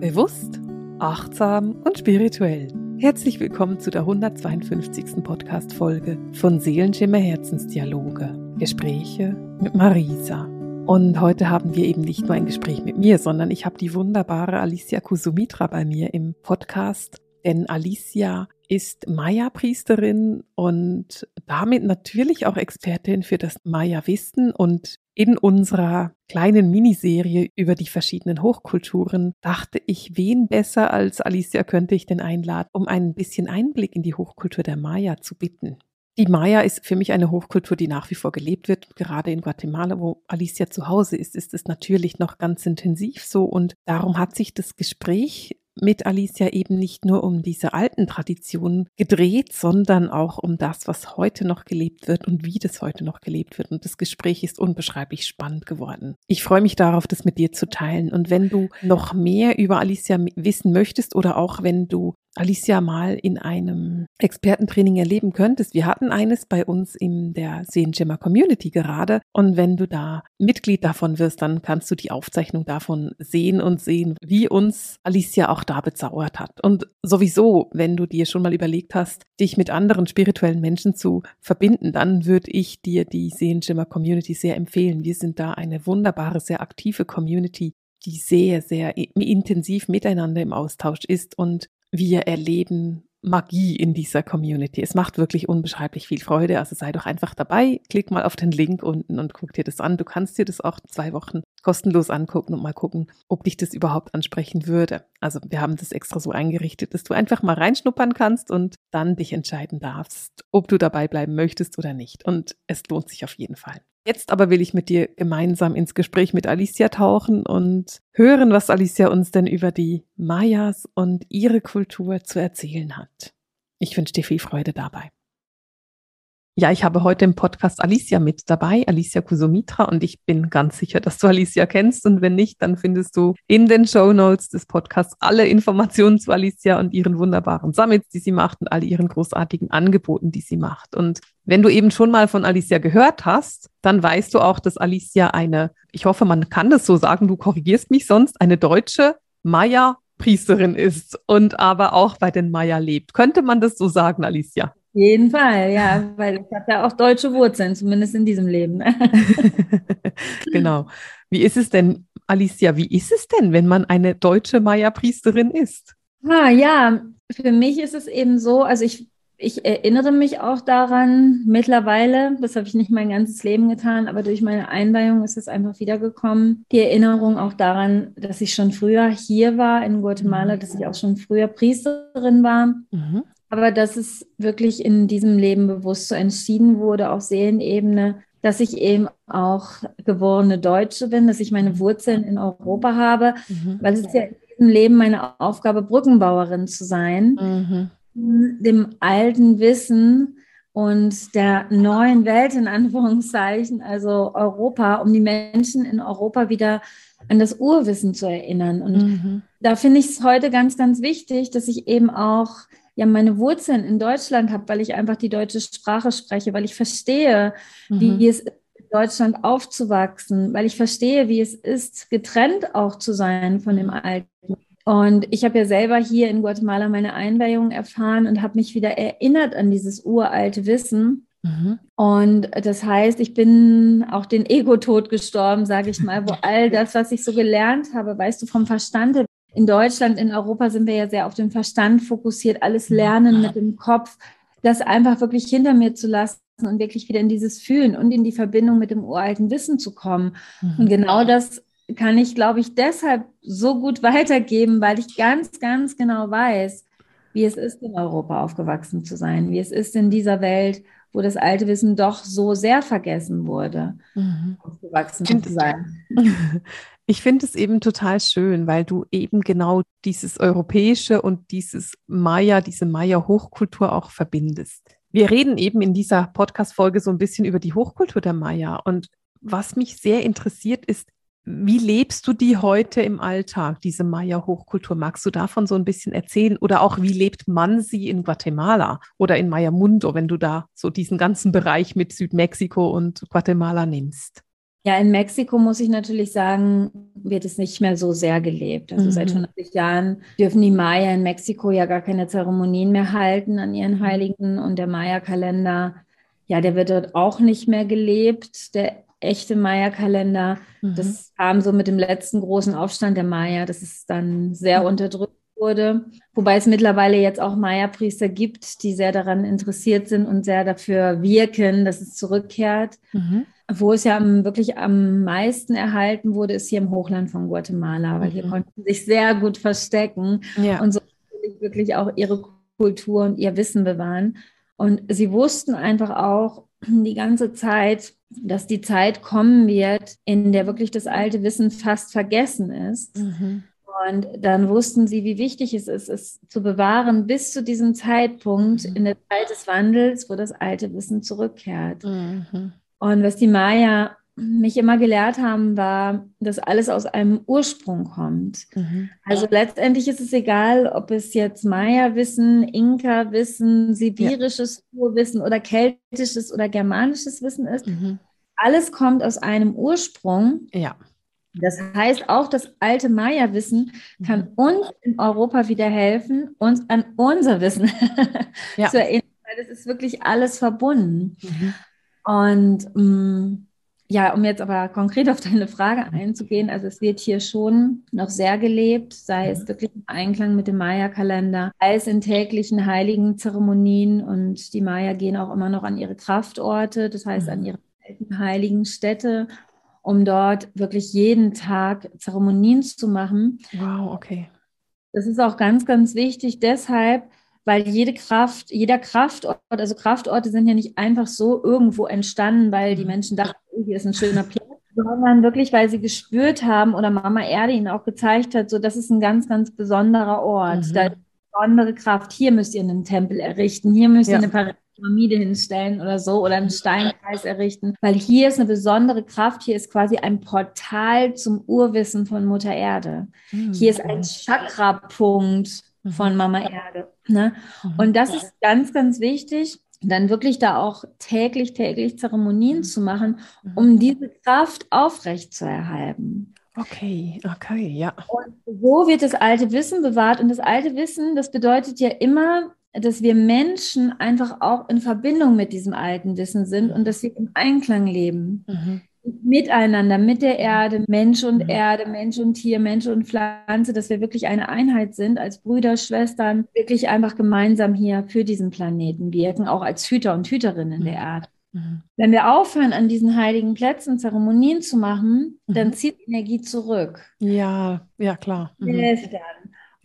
Bewusst, achtsam und spirituell. Herzlich willkommen zu der 152. Podcast-Folge von Seelenschimmer Herzensdialoge. Gespräche mit Marisa. Und heute haben wir eben nicht nur ein Gespräch mit mir, sondern ich habe die wunderbare Alicia Kusumitra bei mir im Podcast. Denn Alicia ist Maya-Priesterin und damit natürlich auch Expertin für das Maya-Wissen und in unserer kleinen Miniserie über die verschiedenen Hochkulturen dachte ich, wen besser als Alicia könnte ich denn einladen, um ein bisschen Einblick in die Hochkultur der Maya zu bitten. Die Maya ist für mich eine Hochkultur, die nach wie vor gelebt wird. Gerade in Guatemala, wo Alicia zu Hause ist, ist es natürlich noch ganz intensiv so. Und darum hat sich das Gespräch mit Alicia eben nicht nur um diese alten Traditionen gedreht, sondern auch um das, was heute noch gelebt wird und wie das heute noch gelebt wird. Und das Gespräch ist unbeschreiblich spannend geworden. Ich freue mich darauf, das mit dir zu teilen. Und wenn du noch mehr über Alicia wissen möchtest oder auch wenn du Alicia mal in einem Expertentraining erleben könntest. Wir hatten eines bei uns in der Sehenschimmer Community gerade. Und wenn du da Mitglied davon wirst, dann kannst du die Aufzeichnung davon sehen und sehen, wie uns Alicia auch da bezaubert hat. Und sowieso, wenn du dir schon mal überlegt hast, dich mit anderen spirituellen Menschen zu verbinden, dann würde ich dir die Sehenschimmer Community sehr empfehlen. Wir sind da eine wunderbare, sehr aktive Community, die sehr, sehr intensiv miteinander im Austausch ist und wir erleben Magie in dieser Community. Es macht wirklich unbeschreiblich viel Freude. Also sei doch einfach dabei, klick mal auf den Link unten und guck dir das an. Du kannst dir das auch zwei Wochen kostenlos angucken und mal gucken, ob dich das überhaupt ansprechen würde. Also wir haben das extra so eingerichtet, dass du einfach mal reinschnuppern kannst und dann dich entscheiden darfst, ob du dabei bleiben möchtest oder nicht. Und es lohnt sich auf jeden Fall. Jetzt aber will ich mit dir gemeinsam ins Gespräch mit Alicia tauchen und hören, was Alicia uns denn über die Mayas und ihre Kultur zu erzählen hat. Ich wünsche dir viel Freude dabei. Ja, ich habe heute im Podcast Alicia mit dabei, Alicia Kusumitra, und ich bin ganz sicher, dass du Alicia kennst. Und wenn nicht, dann findest du in den Show Notes des Podcasts alle Informationen zu Alicia und ihren wunderbaren Summits, die sie macht und all ihren großartigen Angeboten, die sie macht. Und wenn du eben schon mal von Alicia gehört hast, dann weißt du auch, dass Alicia eine, ich hoffe, man kann das so sagen, du korrigierst mich sonst, eine deutsche Maya Priesterin ist und aber auch bei den Maya lebt. Könnte man das so sagen, Alicia? Jeden Fall, ja, weil ich habe ja auch deutsche Wurzeln, zumindest in diesem Leben. genau. Wie ist es denn, Alicia, wie ist es denn, wenn man eine deutsche Maya-Priesterin ist? Ah, ja, für mich ist es eben so, also ich, ich erinnere mich auch daran mittlerweile, das habe ich nicht mein ganzes Leben getan, aber durch meine Einweihung ist es einfach wiedergekommen. Die Erinnerung auch daran, dass ich schon früher hier war in Guatemala, dass ich auch schon früher Priesterin war. Mhm. Aber dass es wirklich in diesem Leben bewusst so entschieden wurde, auf Seelenebene, dass ich eben auch geborene Deutsche bin, dass ich meine Wurzeln in Europa habe, mhm. weil es ist ja in diesem Leben meine Aufgabe, Brückenbauerin zu sein, mhm. dem alten Wissen und der neuen Welt in Anführungszeichen, also Europa, um die Menschen in Europa wieder an das Urwissen zu erinnern. Und mhm. da finde ich es heute ganz, ganz wichtig, dass ich eben auch ja meine Wurzeln in Deutschland habe, weil ich einfach die deutsche Sprache spreche, weil ich verstehe, mhm. wie es ist, in Deutschland aufzuwachsen, weil ich verstehe, wie es ist, getrennt auch zu sein von dem Alten. Und ich habe ja selber hier in Guatemala meine Einweihung erfahren und habe mich wieder erinnert an dieses uralte Wissen. Mhm. Und das heißt, ich bin auch den Ego-Tod gestorben, sage ich mal, wo all das, was ich so gelernt habe, weißt du, vom Verstande in Deutschland, in Europa sind wir ja sehr auf den Verstand fokussiert, alles lernen mit dem Kopf, das einfach wirklich hinter mir zu lassen und wirklich wieder in dieses Fühlen und in die Verbindung mit dem uralten Wissen zu kommen. Mhm. Und genau das kann ich, glaube ich, deshalb so gut weitergeben, weil ich ganz, ganz genau weiß, wie es ist, in Europa aufgewachsen zu sein, wie es ist in dieser Welt, wo das alte Wissen doch so sehr vergessen wurde, mhm. aufgewachsen zu sein. Ich finde es eben total schön, weil du eben genau dieses Europäische und dieses Maya, diese Maya-Hochkultur auch verbindest. Wir reden eben in dieser Podcast-Folge so ein bisschen über die Hochkultur der Maya. Und was mich sehr interessiert ist, wie lebst du die heute im Alltag, diese Maya-Hochkultur? Magst du davon so ein bisschen erzählen? Oder auch, wie lebt man sie in Guatemala oder in Maya Mundo, wenn du da so diesen ganzen Bereich mit Südmexiko und Guatemala nimmst? Ja, in Mexiko muss ich natürlich sagen, wird es nicht mehr so sehr gelebt. Also mhm. seit 100 Jahren dürfen die Maya in Mexiko ja gar keine Zeremonien mehr halten an ihren Heiligen und der Maya-Kalender, ja, der wird dort auch nicht mehr gelebt. Der echte Maya-Kalender, mhm. das kam so mit dem letzten großen Aufstand der Maya, das ist dann sehr mhm. unterdrückt wurde. Wobei es mittlerweile jetzt auch Maya-Priester gibt, die sehr daran interessiert sind und sehr dafür wirken, dass es zurückkehrt. Mhm. Wo es ja wirklich am meisten erhalten wurde, ist hier im Hochland von Guatemala, weil mhm. hier konnten sich sehr gut verstecken ja. und so wirklich auch ihre Kultur und ihr Wissen bewahren. Und sie wussten einfach auch die ganze Zeit, dass die Zeit kommen wird, in der wirklich das alte Wissen fast vergessen ist. Mhm. Und dann wussten sie, wie wichtig es ist, es zu bewahren bis zu diesem Zeitpunkt mhm. in der Zeit des Wandels, wo das alte Wissen zurückkehrt. Mhm. Und was die Maya mich immer gelehrt haben, war, dass alles aus einem Ursprung kommt. Mhm. Also letztendlich ist es egal, ob es jetzt Maya-Wissen, Inka-Wissen, sibirisches ja. Wissen oder keltisches oder germanisches Wissen ist. Mhm. Alles kommt aus einem Ursprung. Ja. Das heißt, auch das alte Maya-Wissen kann mhm. uns in Europa wieder helfen, uns an unser Wissen ja. zu erinnern, weil das ist wirklich alles verbunden. Mhm. Und mh, mm, ja, um jetzt aber konkret auf deine Frage einzugehen, also es wird hier schon noch sehr gelebt, sei es mhm. wirklich im Einklang mit dem Maya-Kalender, sei es in täglichen heiligen Zeremonien und die Maya gehen auch immer noch an ihre Kraftorte, das heißt an ihre alten heiligen Städte um dort wirklich jeden Tag Zeremonien zu machen. Wow, okay. Das ist auch ganz, ganz wichtig deshalb, weil jede Kraft, jeder Kraftort, also Kraftorte sind ja nicht einfach so irgendwo entstanden, weil die mhm. Menschen dachten, oh, hier ist ein schöner Platz, sondern wirklich, weil sie gespürt haben oder Mama Erde ihnen auch gezeigt hat, so das ist ein ganz, ganz besonderer Ort. Mhm. Da ist eine besondere Kraft. Hier müsst ihr einen Tempel errichten, hier müsst ihr ja. eine Pyramide hinstellen oder so oder einen Steinkreis errichten, weil hier ist eine besondere Kraft, hier ist quasi ein Portal zum Urwissen von Mutter Erde. Mhm. Hier ist ein Chakrapunkt mhm. von Mama Erde. Ne? Mhm. Und das ist ganz, ganz wichtig, dann wirklich da auch täglich, täglich Zeremonien zu machen, mhm. um diese Kraft aufrecht zu erhalten. Okay, okay, ja. Und so wird das alte Wissen bewahrt. Und das alte Wissen, das bedeutet ja immer, dass wir Menschen einfach auch in Verbindung mit diesem alten Wissen sind und dass wir im Einklang leben. Mhm. Miteinander, mit der Erde, Mensch und mhm. Erde, Mensch und Tier, Mensch und Pflanze, dass wir wirklich eine Einheit sind, als Brüder, Schwestern, wirklich einfach gemeinsam hier für diesen Planeten wirken, auch als Hüter und Hüterinnen mhm. der Erde. Mhm. Wenn wir aufhören, an diesen heiligen Plätzen Zeremonien zu machen, dann mhm. zieht Energie zurück. Ja, ja, klar. Mhm.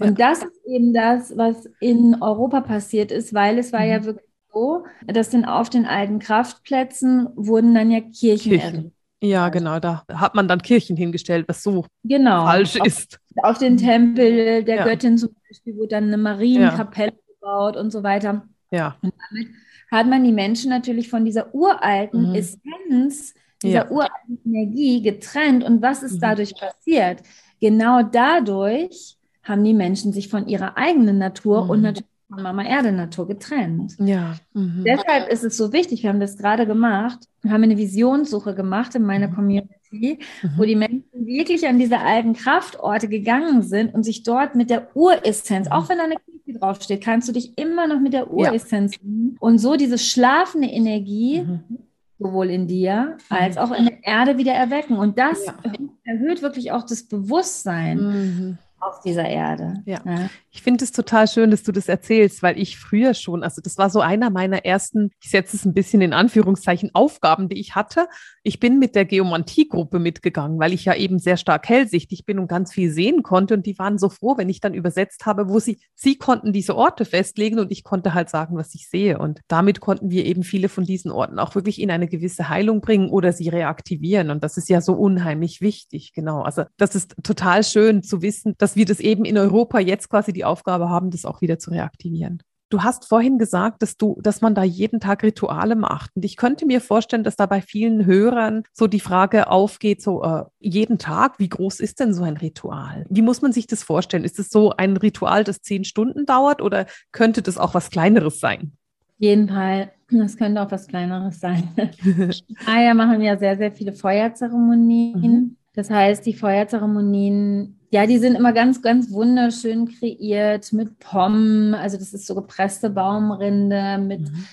Und das ist eben das, was in Europa passiert ist, weil es war mhm. ja wirklich so, dass dann auf den alten Kraftplätzen wurden dann ja Kirchen, Kirchen. Ja, genau, da hat man dann Kirchen hingestellt, was so genau. falsch auf, ist. Auf den Tempel der ja. Göttin zum Beispiel wurde dann eine Marienkapelle ja. gebaut und so weiter. Ja. Und damit hat man die Menschen natürlich von dieser uralten mhm. Essenz, dieser ja. uralten Energie getrennt. Und was ist mhm. dadurch passiert? Genau dadurch haben die Menschen sich von ihrer eigenen Natur mhm. und natürlich von Mama Erde Natur getrennt. Ja. Mhm. Deshalb ist es so wichtig, wir haben das gerade gemacht, wir haben eine Visionssuche gemacht in meiner mhm. Community, mhm. wo die Menschen wirklich an diese alten Kraftorte gegangen sind und sich dort mit der Uressenz, auch wenn da eine Kirche draufsteht, kannst du dich immer noch mit der Uressenz ja. und so diese schlafende Energie mhm. sowohl in dir als auch in der Erde wieder erwecken. Und das ja. erhöht wirklich auch das Bewusstsein. Mhm auf dieser Erde. Ja. ja. Ich finde es total schön, dass du das erzählst, weil ich früher schon, also das war so einer meiner ersten, ich setze es ein bisschen in Anführungszeichen, Aufgaben, die ich hatte. Ich bin mit der Geomantie-Gruppe mitgegangen, weil ich ja eben sehr stark hellsichtig bin und ganz viel sehen konnte. Und die waren so froh, wenn ich dann übersetzt habe, wo sie, sie konnten diese Orte festlegen und ich konnte halt sagen, was ich sehe. Und damit konnten wir eben viele von diesen Orten auch wirklich in eine gewisse Heilung bringen oder sie reaktivieren. Und das ist ja so unheimlich wichtig. Genau. Also das ist total schön zu wissen, dass dass wir das eben in Europa jetzt quasi die Aufgabe haben, das auch wieder zu reaktivieren. Du hast vorhin gesagt, dass du, dass man da jeden Tag Rituale macht. Und ich könnte mir vorstellen, dass da bei vielen Hörern so die Frage aufgeht, so äh, jeden Tag, wie groß ist denn so ein Ritual? Wie muss man sich das vorstellen? Ist es so ein Ritual, das zehn Stunden dauert oder könnte das auch was Kleineres sein? jeden Fall. Das könnte auch was Kleineres sein. Maya machen ja sehr, sehr viele Feuerzeremonien. Mhm. Das heißt, die Feuerzeremonien, ja, die sind immer ganz, ganz wunderschön kreiert mit Pommen. Also das ist so gepresste Baumrinde mit mhm.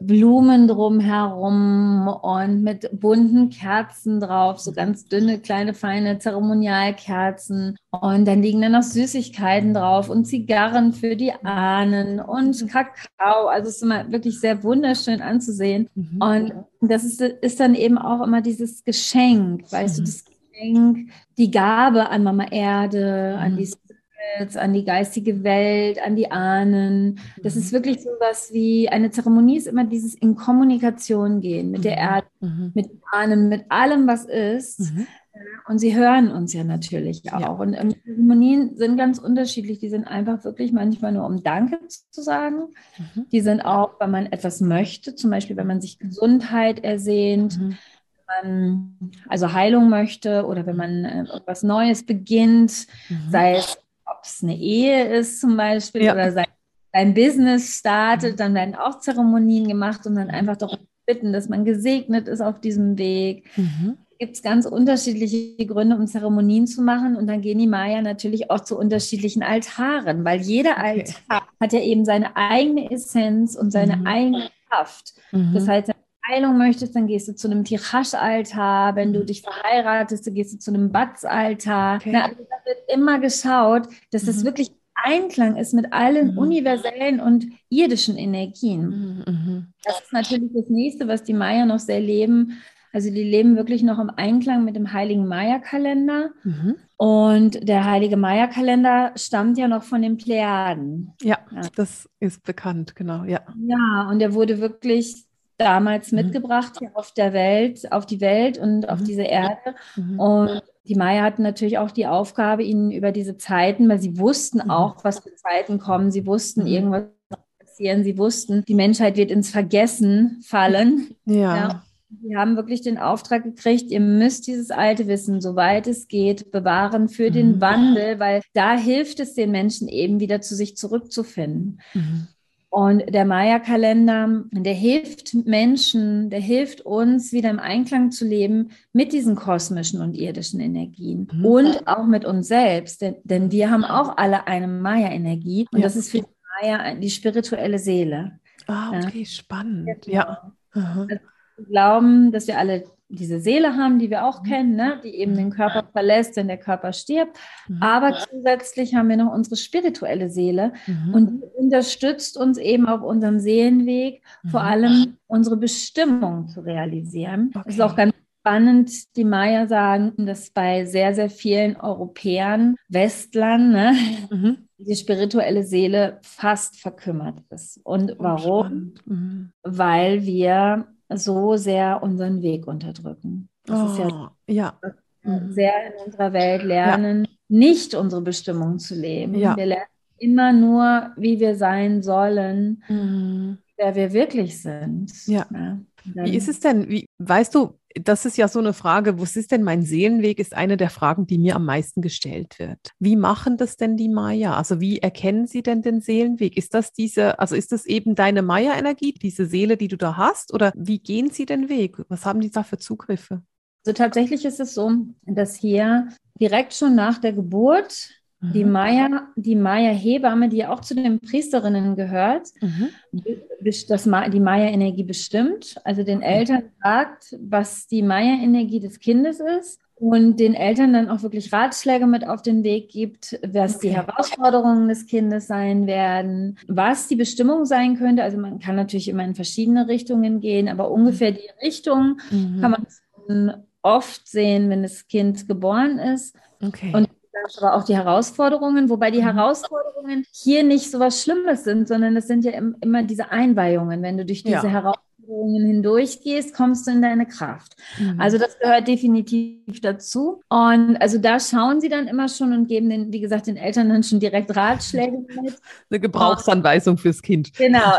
Blumen drumherum und mit bunten Kerzen drauf, so ganz dünne, kleine, feine Zeremonialkerzen. Und dann liegen dann noch Süßigkeiten drauf und Zigarren für die Ahnen und Kakao. Also es ist immer wirklich sehr wunderschön anzusehen. Mhm. Und das ist, ist dann eben auch immer dieses Geschenk, weißt mhm. du, das Geschenk, die Gabe an Mama Erde, an mhm. die an die geistige Welt, an die Ahnen. Das ist mhm. wirklich so was wie eine Zeremonie ist immer dieses in Kommunikation gehen mit der mhm. Erde, mit Ahnen, mit allem, was ist. Mhm. Und sie hören uns ja natürlich auch. Ja. Und ähm, Zeremonien sind ganz unterschiedlich. Die sind einfach wirklich manchmal nur, um Danke zu sagen. Mhm. Die sind auch, wenn man etwas möchte, zum Beispiel, wenn man sich Gesundheit ersehnt. Mhm man also Heilung möchte oder wenn man äh, etwas Neues beginnt, mhm. sei es ob es eine Ehe ist zum Beispiel ja. oder sein, sein Business startet, dann werden auch Zeremonien gemacht und dann einfach doch bitten, dass man gesegnet ist auf diesem Weg. Mhm. Gibt es ganz unterschiedliche Gründe, um Zeremonien zu machen. Und dann gehen die Maya natürlich auch zu unterschiedlichen Altaren, weil jeder okay. Altar hat ja eben seine eigene Essenz und seine mhm. eigene Kraft. Mhm. Das heißt, Heilung möchtest, dann gehst du zu einem Tirasch-Altar. Wenn du mhm. dich verheiratest, dann gehst du zu einem Batz-Altar. Okay. Also da wird immer geschaut, dass mhm. das wirklich Einklang ist mit allen mhm. universellen und irdischen Energien. Mhm, mhm. Das ist natürlich das nächste, was die Maya noch sehr leben. Also die leben wirklich noch im Einklang mit dem heiligen Maya-Kalender. Mhm. Und der heilige Maya-Kalender stammt ja noch von den Plejaden. Ja, ja, das ist bekannt, genau, ja. Ja, und der wurde wirklich damals mhm. mitgebracht hier auf der Welt, auf die Welt und auf mhm. diese Erde. Mhm. Und die Maya hatten natürlich auch die Aufgabe, ihnen über diese Zeiten, weil sie wussten mhm. auch, was für Zeiten kommen, sie wussten mhm. irgendwas passieren, sie wussten, die Menschheit wird ins Vergessen fallen. ja. ja. Sie haben wirklich den Auftrag gekriegt, ihr müsst dieses alte Wissen, soweit es geht, bewahren für den Wandel, weil da hilft es den Menschen eben wieder zu sich zurückzufinden. Und der Maya-Kalender, der hilft Menschen, der hilft uns, wieder im Einklang zu leben mit diesen kosmischen und irdischen Energien mhm. und auch mit uns selbst. Denn, denn wir haben auch alle eine Maya-Energie und ja. das ist für die Maya die spirituelle Seele. Ah, okay, ja. spannend. Ja. Also wir glauben, dass wir alle diese Seele haben, die wir auch mhm. kennen, ne? die eben den Körper verlässt, wenn der Körper stirbt. Mhm. Aber zusätzlich haben wir noch unsere spirituelle Seele mhm. und die unterstützt uns eben auf unserem Seelenweg, mhm. vor allem unsere Bestimmung zu realisieren. Okay. Das ist auch ganz spannend. Die Maya sagen, dass bei sehr, sehr vielen Europäern, Westlern, ne, mhm. die spirituelle Seele fast verkümmert ist. Und oh, warum? Weil wir so sehr unseren Weg unterdrücken. Das oh, ist ja, ja. Mhm. sehr in unserer Welt lernen, ja. nicht unsere Bestimmung zu leben. Ja. Wir lernen immer nur, wie wir sein sollen, mhm. wer wir wirklich sind. Ja. ja. Wie ist es denn? Wie, weißt du, das ist ja so eine Frage, was ist denn mein Seelenweg, ist eine der Fragen, die mir am meisten gestellt wird. Wie machen das denn die Maya? Also wie erkennen sie denn den Seelenweg? Ist das diese, also ist das eben deine Maya-Energie, diese Seele, die du da hast? Oder wie gehen sie den Weg? Was haben die da für Zugriffe? Also tatsächlich ist es so, dass hier direkt schon nach der Geburt die mhm. Maya, die Maya-Hebamme, die ja auch zu den Priesterinnen gehört, mhm. das, die Maya-Energie bestimmt, also den Eltern sagt, was die Maya-Energie des Kindes ist und den Eltern dann auch wirklich Ratschläge mit auf den Weg gibt, was okay. die Herausforderungen des Kindes sein werden, was die Bestimmung sein könnte. Also man kann natürlich immer in verschiedene Richtungen gehen, aber ungefähr die Richtung mhm. kann man oft sehen, wenn das Kind geboren ist. Okay. Und aber auch die Herausforderungen, wobei die mhm. Herausforderungen hier nicht so was Schlimmes sind, sondern es sind ja immer diese Einweihungen. Wenn du durch diese ja. Herausforderungen hindurchgehst, kommst du in deine Kraft. Mhm. Also das gehört definitiv dazu. Und also da schauen sie dann immer schon und geben den, wie gesagt, den Eltern dann schon direkt Ratschläge mit. Eine Gebrauchsanweisung fürs Kind. Genau.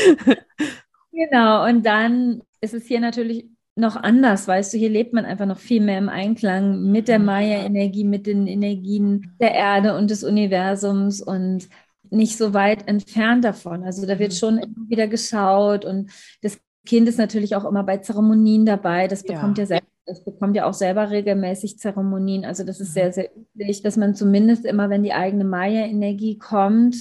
genau. Und dann ist es hier natürlich noch anders, weißt du, hier lebt man einfach noch viel mehr im Einklang mit der mhm. Maya-Energie, mit den Energien der Erde und des Universums und nicht so weit entfernt davon. Also da wird mhm. schon wieder geschaut und das Kind ist natürlich auch immer bei Zeremonien dabei. Das bekommt ja, ja selbst das bekommt ja auch selber regelmäßig Zeremonien. Also das ist sehr, sehr üblich, dass man zumindest immer, wenn die eigene Maya-Energie kommt,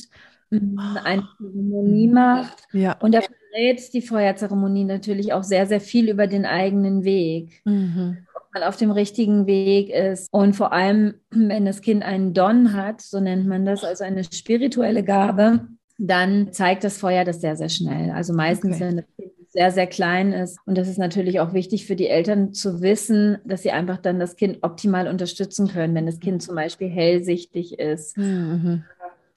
eine Zeremonie macht. Ja. Und da verrät die Feuerzeremonie natürlich auch sehr, sehr viel über den eigenen Weg. Mhm. Ob man auf dem richtigen Weg ist. Und vor allem, wenn das Kind einen Don hat, so nennt man das, also eine spirituelle Gabe, dann zeigt das Feuer das sehr, sehr schnell. Also meistens, Okay. wenn das Kind sehr, sehr klein ist. Und das ist natürlich auch wichtig für die Eltern zu wissen, dass sie einfach dann das Kind optimal unterstützen können, wenn das Kind zum Beispiel hellsichtig ist, Mhm.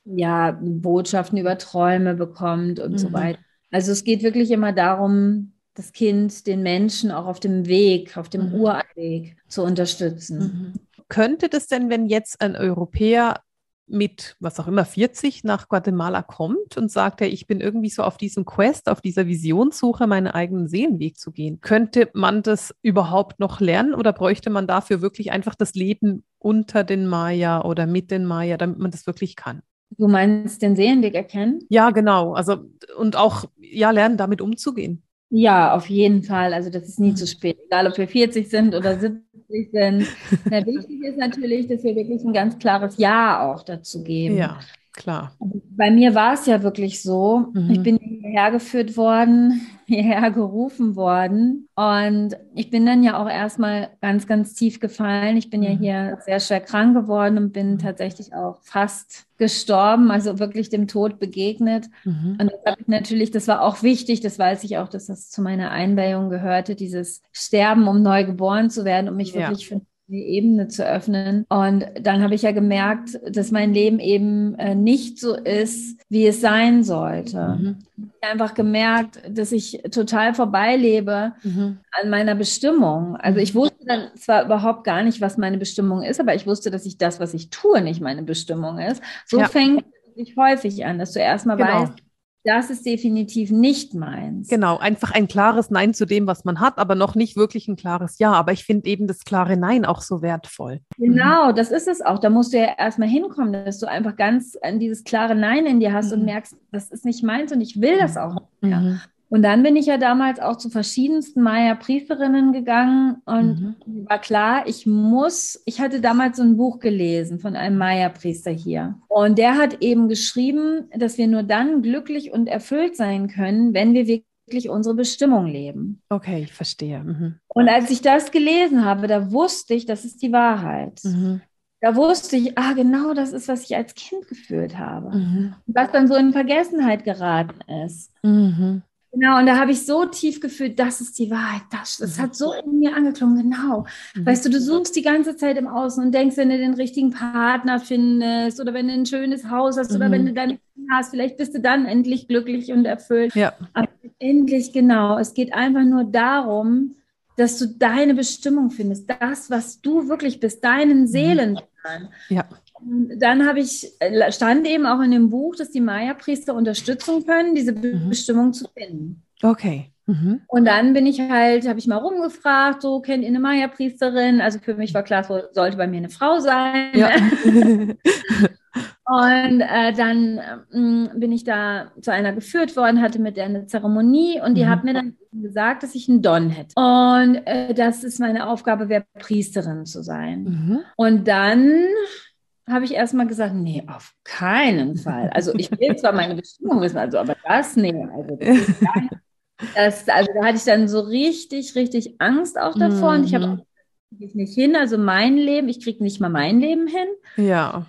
ja, Botschaften über Träume bekommt und so Mhm. weiter. Also es geht wirklich immer darum, das Kind, den Menschen auch auf dem Weg, auf dem Mhm. Urweg zu unterstützen. Mhm. Könnte das denn, wenn jetzt ein Europäer mit, was auch immer, 40 nach Guatemala kommt und sagt, ja, ich bin irgendwie so auf diesem Quest, auf dieser Visionssuche, meinen eigenen Seelenweg zu gehen, könnte man das überhaupt noch lernen oder bräuchte man dafür wirklich einfach das Leben unter den Maya oder mit den Maya, damit man das wirklich kann? Du meinst den Seelenweg erkennen? Ja, genau. Also, und auch, ja, lernen, damit umzugehen. Ja, auf jeden Fall. Also das ist nie zu spät, egal ob wir 40 sind oder 70 sind. Wichtig ist natürlich, dass wir wirklich ein ganz klares Ja auch dazu geben. Ja, klar. Bei mir war es ja wirklich so, Mhm. ich bin hierher geführt worden, hierher gerufen worden und ich bin dann ja auch erstmal ganz, ganz tief gefallen. Ich bin ja Mhm. hier sehr schwer krank geworden und bin Mhm. tatsächlich auch fast gestorben, also wirklich dem Tod begegnet. Mhm. Und das habe ich natürlich, das war auch wichtig, das weiß ich auch, dass das zu meiner Einweihung gehörte, dieses Sterben, um neu geboren zu werden, um mich Ja. wirklich für die Ebene zu öffnen. Und dann habe ich ja gemerkt, dass mein Leben eben äh, nicht so ist, wie es sein sollte. Mhm. Ich habe einfach gemerkt, dass ich total vorbeilebe Mhm. an meiner Bestimmung. Also ich wusste dann zwar überhaupt gar nicht, was meine Bestimmung ist, aber ich wusste, dass ich das, was ich tue, nicht meine Bestimmung ist. So Ja. fängt es sich häufig an, dass du erstmal Genau. weißt, das ist definitiv nicht meins. Genau, einfach ein klares Nein zu dem, was man hat, aber noch nicht wirklich ein klares Ja. Aber ich finde eben das klare Nein auch so wertvoll. Genau, das ist es auch. Da musst du ja erstmal hinkommen, dass du einfach ganz an dieses klare Nein in dir hast Mhm. und merkst, das ist nicht meins und ich will das auch nicht mehr. Mhm. Und dann bin ich ja damals auch zu verschiedensten Maya-Priesterinnen gegangen und Mhm. mir war klar, ich muss, ich hatte damals so ein Buch gelesen von einem Maya-Priester hier. Und der hat eben geschrieben, dass wir nur dann glücklich und erfüllt sein können, wenn wir wirklich unsere Bestimmung leben. Okay, ich verstehe. Mhm. Und als ich das gelesen habe, da wusste ich, das ist die Wahrheit. Mhm. Da wusste ich, ah, genau das ist, was ich als Kind gefühlt habe. Mhm. Was dann so in Vergessenheit geraten ist. Mhm. Genau, und da habe ich so tief gefühlt, das ist die Wahrheit. Das, das hat so in mir angeklungen, genau. Mhm. Weißt du, du suchst die ganze Zeit im Außen und denkst, wenn du den richtigen Partner findest oder wenn du ein schönes Haus hast oder Mhm. wenn du deine Kinder hast, vielleicht bist du dann endlich glücklich und erfüllt. Ja. Aber endlich genau. Es geht einfach nur darum, dass du deine Bestimmung findest, das, was du wirklich bist, deinen Seelenkern. Ja. Dann habe ich, äh, stand eben auch in dem Buch, dass die Maya-Priester unterstützen können, diese Mhm. Bestimmung zu finden. Okay. Mhm. Und dann bin ich halt, habe ich mal rumgefragt, so kennt ihr eine Maya-Priesterin? Also für mich war klar, so sollte bei mir eine Frau sein. Ja. Und äh, dann ähm, bin ich da zu einer geführt worden, hatte mit der eine Zeremonie und die Mhm. hat mir dann gesagt, dass ich einen Don hätte. Und äh, dass es meine Aufgabe wäre, Priesterin zu sein. mhm. Und dann habe ich erstmal gesagt, nee, auf keinen Fall. Also ich will zwar meine Bestimmung wissen, also aber das, nee, also das also da hatte ich dann so richtig, richtig Angst auch davor und ich habe Mhm. auch ich nicht hin, also mein Leben, ich kriege nicht mal mein Leben hin. Ja.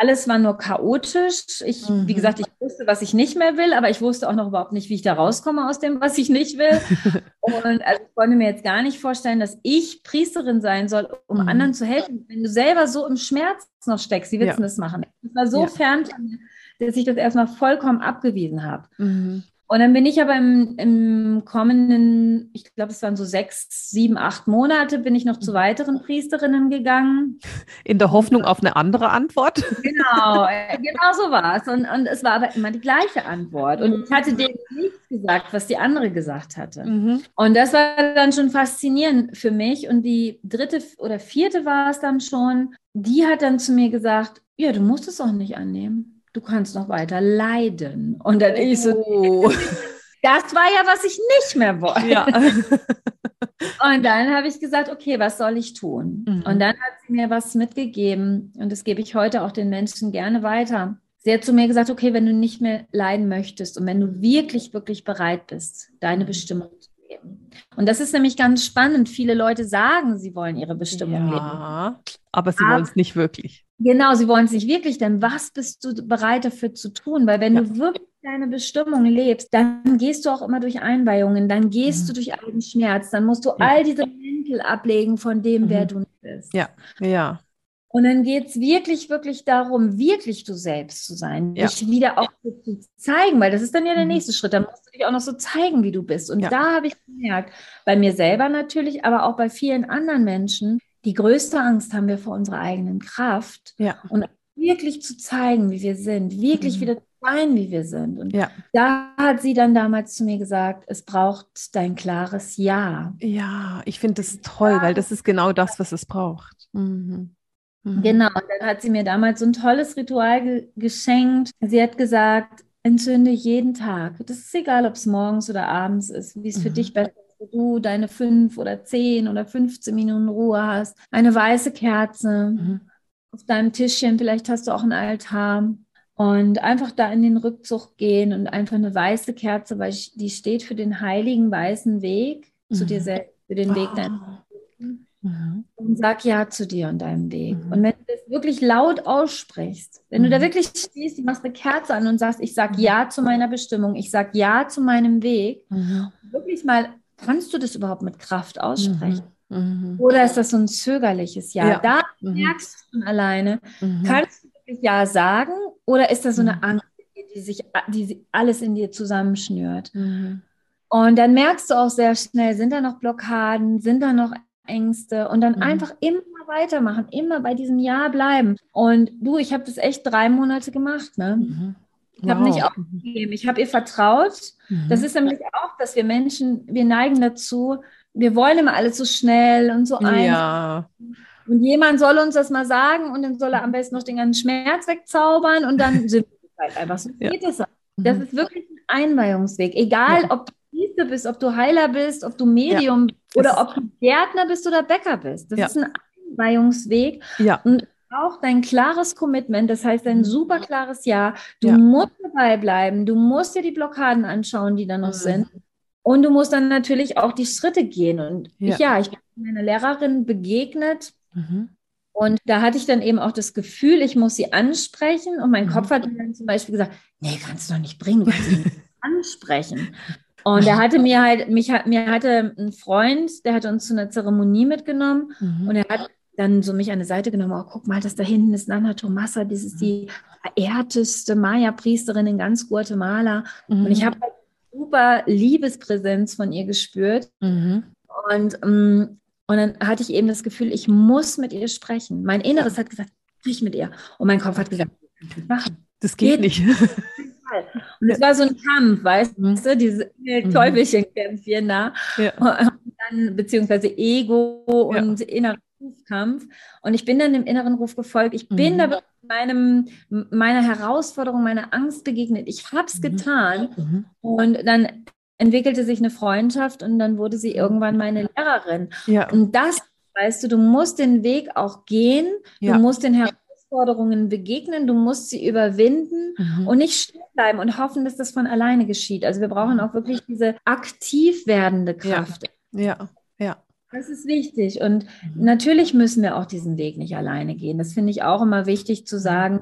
Alles war nur chaotisch. Ich, Mhm. wie gesagt, ich wusste, was ich nicht mehr will, aber ich wusste auch noch überhaupt nicht, wie ich da rauskomme aus dem, was ich nicht will. Und also ich konnte mir jetzt gar nicht vorstellen, dass ich Priesterin sein soll, um Mhm. anderen zu helfen. Wenn du selber so im Schmerz noch steckst, wie willst Ja. du das machen? Das war so Ja. fern von mir, dass ich das erstmal vollkommen abgewiesen habe. Mhm. Und dann bin ich aber im, im kommenden, ich glaube, es waren so sechs, sieben, acht Monate, bin ich noch zu weiteren Priesterinnen gegangen. In der Hoffnung auf eine andere Antwort. Genau, äh, genau so war es. Und, und es war aber immer die gleiche Antwort. Und ich hatte denen nichts gesagt, was die andere gesagt hatte. Mhm. Und das war dann schon faszinierend für mich. Und die dritte oder vierte war es dann schon, die hat dann zu mir gesagt, ja, du musst es auch nicht annehmen. Du kannst noch weiter leiden. Und dann ich so, Oh. das war ja, was ich nicht mehr wollte. Ja. Und dann habe ich gesagt, okay, was soll ich tun? Mhm. Und dann hat sie mir was mitgegeben und das gebe ich heute auch den Menschen gerne weiter. Sie hat zu mir gesagt, okay, wenn du nicht mehr leiden möchtest und wenn du wirklich, wirklich bereit bist, deine mhm. Bestimmung zu leben. Und das ist nämlich ganz spannend. Viele Leute sagen, sie wollen ihre Bestimmung ja, leben. Aber sie wollen es nicht wirklich. Genau, sie wollen es nicht wirklich, denn was bist du bereit dafür zu tun? Weil wenn ja. du wirklich deine Bestimmung lebst, dann gehst du auch immer durch Einweihungen, dann gehst mhm. du durch allen Schmerz, dann musst du ja. all diese Mäntel ablegen von dem, mhm. wer du bist. Ja, ja. Und dann geht es wirklich, wirklich darum, wirklich du selbst zu sein, ja. dich wieder auch zu zeigen, weil das ist dann ja der mhm. nächste Schritt. Dann musst du dich auch noch so zeigen, wie du bist. Und ja. da habe ich gemerkt, bei mir selber natürlich, aber auch bei vielen anderen Menschen, die größte Angst haben wir vor unserer eigenen Kraft. Ja. Und wirklich zu zeigen, wie wir sind, wirklich mhm. wieder zu sein, wie wir sind. Und ja. da hat sie dann damals zu mir gesagt, es braucht dein klares Ja. Ja, ich finde das toll, weil das ist genau das, was es braucht. Mhm. Mhm. Genau, und dann hat sie mir damals so ein tolles Ritual ge geschenkt. Sie hat gesagt, entzünde jeden Tag. Das ist egal, ob es morgens oder abends ist, wie es mhm. für dich besser ist, wo du deine fünf oder zehn oder 15 Minuten Ruhe hast. Eine weiße Kerze mhm. auf deinem Tischchen, vielleicht hast du auch einen Altar. Und einfach da in den Rückzug gehen und einfach eine weiße Kerze, weil die steht für den heiligen weißen Weg zu dir mhm. selbst, für den Weg oh. Mhm. Und sag Ja zu dir und deinem Weg. Mhm. Und wenn du das wirklich laut aussprichst, wenn mhm. du da mhm. wirklich stehst, du machst eine Kerze an und sagst, ich sag mhm. Ja zu meiner Bestimmung, ich sag Ja zu meinem Weg, mhm. wirklich mal, kannst du das überhaupt mit Kraft aussprechen? Oder ist das so ein zögerliches Ja? ja. Da merkst du schon alleine, kannst du wirklich Ja sagen oder ist das so eine Angst, die sich die alles in dir zusammenschnürt? Und dann merkst du auch sehr schnell, sind da noch Blockaden, sind da noch Ängste und dann mhm. einfach immer weitermachen, immer bei diesem Ja bleiben. Und du, ich habe das echt drei Monate gemacht, ne? Mhm. Ich habe nicht aufgegeben, ich habe ihr vertraut. Mhm. Das ist nämlich auch, dass wir Menschen, wir neigen dazu, wir wollen immer alles so schnell und so einfach. Ja. Und jemand soll uns das mal sagen und dann soll er am besten noch den ganzen Schmerz wegzaubern und dann sind wir halt einfach so. Ja. Geht das. das mhm. ist wirklich ein Einweihungsweg. Egal, ja. ob du Priester bist, ob du Heiler bist, ob du Medium ja. Oder ob du Gärtner bist oder Bäcker bist. Das ja. ist ein Einweihungsweg. Ja. Und auch dein klares Commitment, das heißt ein super klares Ja. Du ja. musst dabei bleiben, du musst dir die Blockaden anschauen, die da noch mhm. sind. Und du musst dann natürlich auch die Schritte gehen. Und ja, ich, ja, ich bin meiner Lehrerin begegnet. Mhm. Und da hatte ich dann eben auch das Gefühl, ich muss sie ansprechen. Und mein mhm. Kopf hat mir dann zum Beispiel gesagt, nee, kannst du doch nicht bringen, kannst sie nicht ansprechen. Und er hatte mir halt, mich hat, mir hatte ein Freund, der hat uns zu einer Zeremonie mitgenommen mhm. und er hat dann so mich an die Seite genommen, oh, guck mal, das da hinten ist Nana Tomasa, das ist die verehrteste Maya-Priesterin in ganz Guatemala. Mhm. Und ich habe halt super Liebespräsenz von ihr gespürt. Mhm. Und, mm, und dann hatte ich eben das Gefühl, ich muss mit ihr sprechen. Mein Inneres hat gesagt, sprich mit ihr. Und mein Kopf hat gesagt, machen. Das geht, geht nicht. Und es war so ein Kampf, weißt mhm. du, diese mhm. Teufelchen-Kämpfchen da. Ja. Und dann, beziehungsweise Ego und ja. innerer Rufkampf. Und ich bin dann dem inneren Ruf gefolgt. Ich bin mhm. da meinem, meiner Herausforderung, meiner Angst begegnet. Ich habe es mhm. getan. Mhm. Und dann entwickelte sich eine Freundschaft und dann wurde sie irgendwann meine Lehrerin. Ja. Und das, weißt du, du musst den Weg auch gehen. Du musst den Herausforderungen Herausforderungen begegnen, du musst sie überwinden mhm. und nicht stehen bleiben und hoffen, dass das von alleine geschieht. Also wir brauchen auch wirklich diese aktiv werdende Kraft. Ja, ja. ja. Das ist wichtig. Und mhm. natürlich müssen wir auch diesen Weg nicht alleine gehen. Das finde ich auch immer wichtig zu sagen.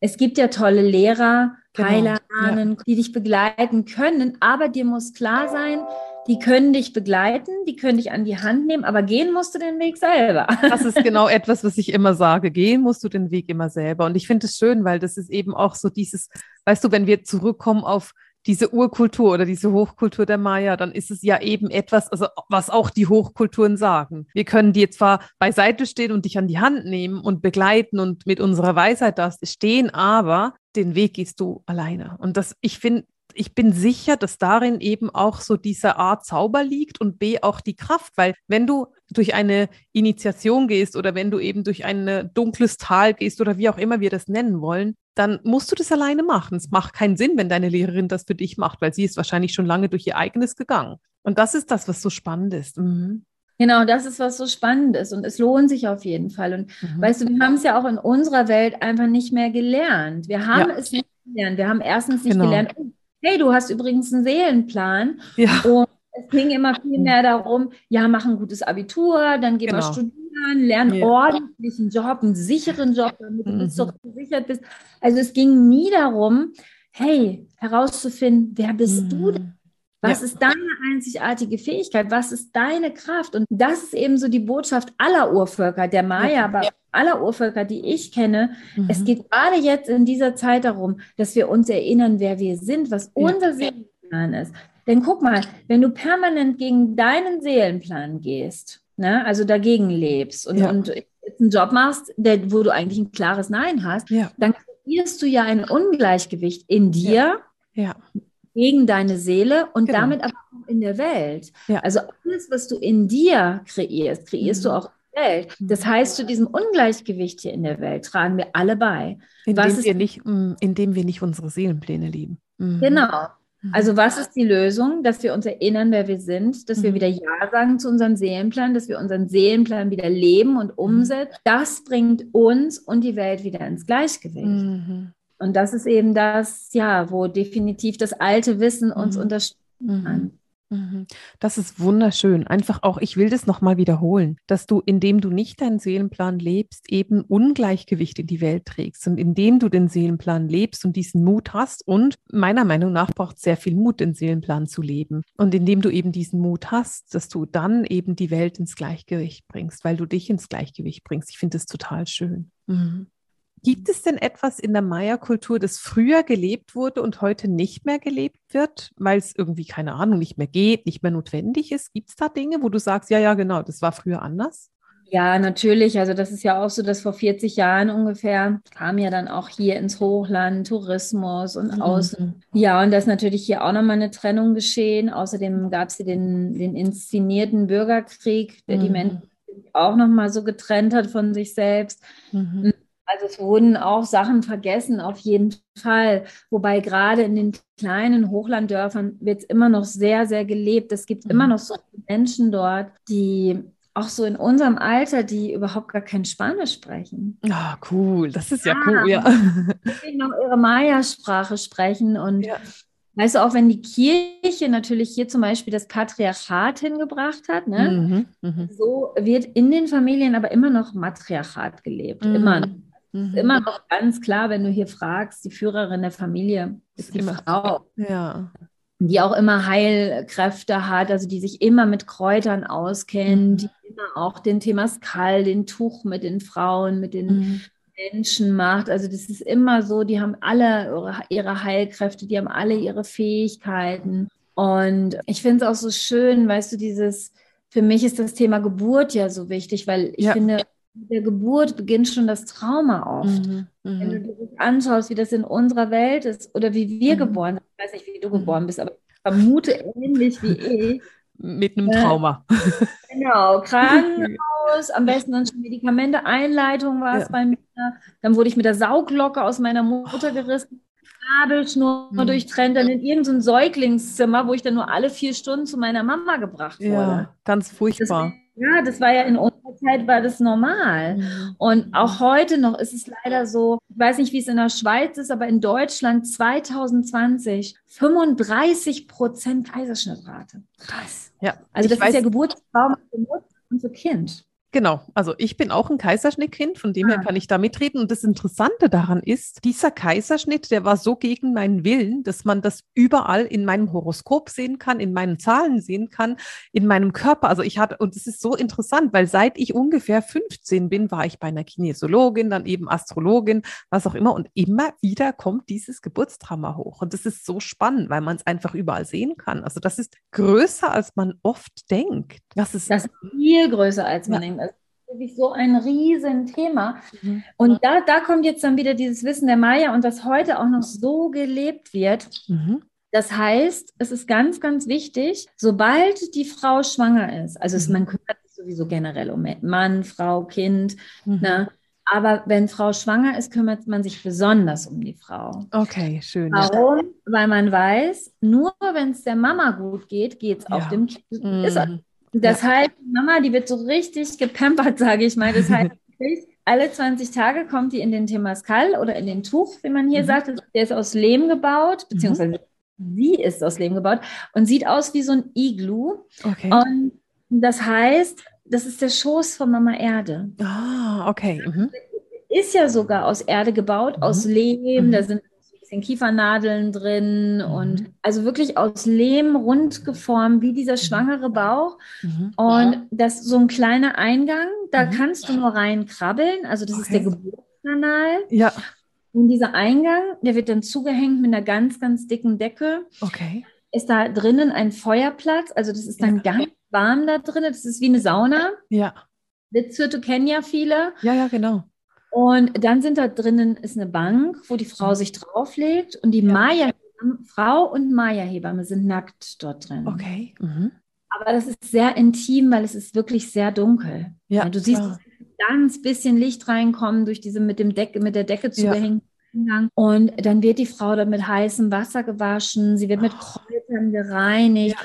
Es gibt ja tolle Lehrer, genau. Heiler, Ahnen, ja. die dich begleiten können, aber dir muss klar sein, die können dich begleiten, die können dich an die Hand nehmen, aber gehen musst du den Weg selber. Das ist genau etwas, was ich immer sage. Gehen musst du den Weg immer selber. Und ich finde es schön, weil das ist eben auch so dieses, weißt du, wenn wir zurückkommen auf diese Urkultur oder diese Hochkultur der Maya, dann ist es ja eben etwas, also was auch die Hochkulturen sagen. Wir können dir zwar beiseite stehen und dich an die Hand nehmen und begleiten und mit unserer Weisheit das stehen, aber den Weg gehst du alleine. Und das, ich finde, ich bin sicher, dass darin eben auch so diese Art Zauber liegt und B auch die Kraft, weil wenn du durch eine Initiation gehst oder wenn du eben durch ein dunkles Tal gehst oder wie auch immer wir das nennen wollen, dann musst du das alleine machen. Es macht keinen Sinn, wenn deine Lehrerin das für dich macht, weil sie ist wahrscheinlich schon lange durch ihr eigenes gegangen. Und das ist das, was so spannend ist. Mhm. Genau, das ist was so spannend ist und es lohnt sich auf jeden Fall. Und mhm. weißt du, wir haben es ja auch in unserer Welt einfach nicht mehr gelernt. Wir haben ja. es nicht gelernt. Wir haben erstens nicht genau. gelernt, oh, hey, du hast übrigens einen Seelenplan. Ja. Und es ging immer viel mehr darum, ja, mach ein gutes Abitur, dann geh genau. mal studieren, lern ja. ordentlich einen Job, einen sicheren Job, damit du mhm. so gesichert bist. Also es ging nie darum, hey, herauszufinden, wer bist mhm. du denn? Was ja. ist deine einzigartige Fähigkeit? Was ist deine Kraft? Und das ist eben so die Botschaft aller Urvölker, der Maya, ja. Aller Urvölker, die ich kenne. Mhm. Es geht gerade jetzt in dieser Zeit darum, dass wir uns erinnern, wer wir sind, was unser Seelenplan ist. Denn guck mal, wenn du permanent gegen deinen Seelenplan gehst, ne, also dagegen lebst und, ja. und einen Job machst, der, wo du eigentlich ein klares Nein hast, ja. dann kreierst du ja ein Ungleichgewicht in dir. Ja gegen deine Seele und genau. damit aber auch in der Welt. Ja. Also alles, was du in dir kreierst, kreierst mhm. du auch Welt. Mhm. Das heißt, zu diesem Ungleichgewicht hier in der Welt tragen wir alle bei. Indem, wir nicht, mm, indem wir nicht unsere Seelenpläne lieben. Mhm. Genau. Mhm. Also was ist die Lösung? Dass wir uns erinnern, wer wir sind, dass wir mhm. wieder Ja sagen zu unserem Seelenplan, dass wir unseren Seelenplan wieder leben und umsetzen. Das bringt uns und die Welt wieder ins Gleichgewicht. Mhm. Und das ist eben das, ja, wo definitiv das alte Wissen uns mhm. unterstützen mhm. kann. Mhm. Das ist wunderschön. Einfach auch, ich will das nochmal wiederholen, dass du, indem du nicht deinen Seelenplan lebst, eben Ungleichgewicht in die Welt trägst. Und indem du den Seelenplan lebst und diesen Mut hast, und meiner Meinung nach braucht es sehr viel Mut, den Seelenplan zu leben. Und indem du eben diesen Mut hast, dass du dann eben die Welt ins Gleichgewicht bringst, weil du dich ins Gleichgewicht bringst. Ich finde das total schön. Mhm. Gibt es denn etwas in der Maya-Kultur, das früher gelebt wurde und heute nicht mehr gelebt wird, weil es irgendwie, keine Ahnung, nicht mehr geht, nicht mehr notwendig ist? Gibt es da Dinge, wo du sagst, ja, ja, genau, das war früher anders? Ja, natürlich. Also das ist ja auch so, dass vor 40 Jahren ungefähr kam ja dann auch hier ins Hochland Tourismus und mhm. Außen. Ja, und da ist natürlich hier auch nochmal eine Trennung geschehen. Außerdem gab es hier den, den inszenierten Bürgerkrieg, der mhm. die Menschen auch nochmal so getrennt hat von sich selbst. Mhm. Also es wurden auch Sachen vergessen, auf jeden Fall. Wobei gerade in den kleinen Hochlanddörfern wird es immer noch sehr, sehr gelebt. Es gibt mhm. immer noch so Menschen dort, die auch so in unserem Alter, die überhaupt gar kein Spanisch sprechen. Ah, oh, cool. Das ist ja, ja cool, ja. Die noch ihre Maya-Sprache sprechen und ja. Weißt du, auch wenn die Kirche natürlich hier zum Beispiel das Patriarchat hingebracht hat, ne? Mhm, mh. so wird in den Familien aber immer noch Matriarchat gelebt. Mhm. Immer noch. Mhm. Immer noch ganz klar, wenn du hier fragst, die Führerin der Familie ist die immer, Frau. Ja. Die auch immer Heilkräfte hat, also die sich immer mit Kräutern auskennt, mhm. die immer auch den Temascal, den Tuch mit den Frauen, mit den mhm. Menschen macht. Also das ist immer so, die haben alle ihre Heilkräfte, die haben alle ihre Fähigkeiten. Und ich finde es auch so schön, weißt du, dieses, für mich ist das Thema Geburt ja so wichtig, weil ich ja. finde, mit der Geburt beginnt schon das Trauma oft. Mhm, Wenn du mhm. dir anschaust, wie das in unserer Welt ist oder wie wir mhm. geboren sind, ich weiß nicht, wie du geboren bist, aber ich vermute ähnlich wie ich. Mit einem Trauma. genau, Krankenhaus, am besten dann schon Medikamente, Einleitung war es ja. bei mir. Dann wurde ich mit der Sauglocke aus meiner Mutter gerissen. Nabelschnur mhm. durchtrennt, dann in irgendein Säuglingszimmer, wo ich dann nur alle vier Stunden zu meiner Mama gebracht wurde. Ja, ganz furchtbar. Das, ja, das war ja in unserer Zeit war das normal. Mhm. Und auch heute noch ist es leider so, ich weiß nicht, wie es in der Schweiz ist, aber in Deutschland 2020 35 Prozent Kaiserschnittrate. Krass. Ja. Also das ist ja Geburtstraum für Mutter und für Kind. Genau, also ich bin auch ein Kaiserschnittkind, von dem ah. her kann ich da mitreden. Und das Interessante daran ist, dieser Kaiserschnitt, der war so gegen meinen Willen, dass man das überall in meinem Horoskop sehen kann, in meinen Zahlen sehen kann, in meinem Körper. Also ich hatte, und es ist so interessant, weil seit ich ungefähr 15 bin, war ich bei einer Kinesiologin, dann eben Astrologin, was auch immer. Und immer wieder kommt dieses Geburtstrauma hoch. Und das ist so spannend, weil man es einfach überall sehen kann. Also das ist größer, als man oft denkt. Das ist, das ist viel größer, als man ja. denkt. Wirklich so ein Riesenthema. Mhm. Und da, da kommt jetzt dann wieder dieses Wissen der Maya und das heute auch noch so gelebt wird. Mhm. Das heißt, es ist ganz, ganz wichtig, sobald die Frau schwanger ist, also es, mhm. man kümmert sich sowieso generell um Mann, Frau, Kind, mhm. ne? Aber wenn Frau schwanger ist, kümmert man sich besonders um die Frau. Okay, schön. Warum? Weil man weiß, nur wenn es der Mama gut geht, geht es ja. auch dem Kind. Mhm. Ist Das heißt, Mama, die wird so richtig gepampert, sage ich mal. Das heißt, alle 20 Tage kommt die in den Temascal oder in den Tuch, wie man hier Mhm. sagt. Der ist aus Lehm gebaut, Mhm. beziehungsweise sie ist aus Lehm gebaut und sieht aus wie so ein Iglu. Okay. Und das heißt, das ist der Schoß von Mama Erde. Ah, okay. Mhm. Ist ja sogar aus Erde gebaut, Mhm. aus Lehm. Mhm. Da sind so ein bisschen Kiefernadeln drin Mhm. und also wirklich aus Lehm rund geformt, wie dieser schwangere Bauch. Mhm. Und das ist so ein kleiner Eingang, da Mhm. kannst du nur reinkrabbeln. Also das ist der Okay. Geburtskanal. Ja, Und dieser Eingang, der wird dann zugehängt mit einer ganz, ganz dicken Decke. okay. Ist da drinnen ein Feuerplatz? Also das ist dann Ja. ganz warm da drinnen. Das ist wie eine Sauna. Ja, Witzhütte kennen ja viele. ja, ja, genau. Und dann sind da drinnen ist eine Bank, wo die Frau sich drauflegt. Und die Ja. Maya, Frau und Maya-Hebamme sind nackt dort drin. Okay. Mhm. Aber das ist sehr intim, weil es ist wirklich sehr dunkel. Ja, du siehst klar. ganz bisschen Licht reinkommen durch diese mit dem Decke, mit der Decke zugehängten Eingang. Und dann wird die Frau dann mit heißem Wasser gewaschen, sie wird mit Kräutern gereinigt,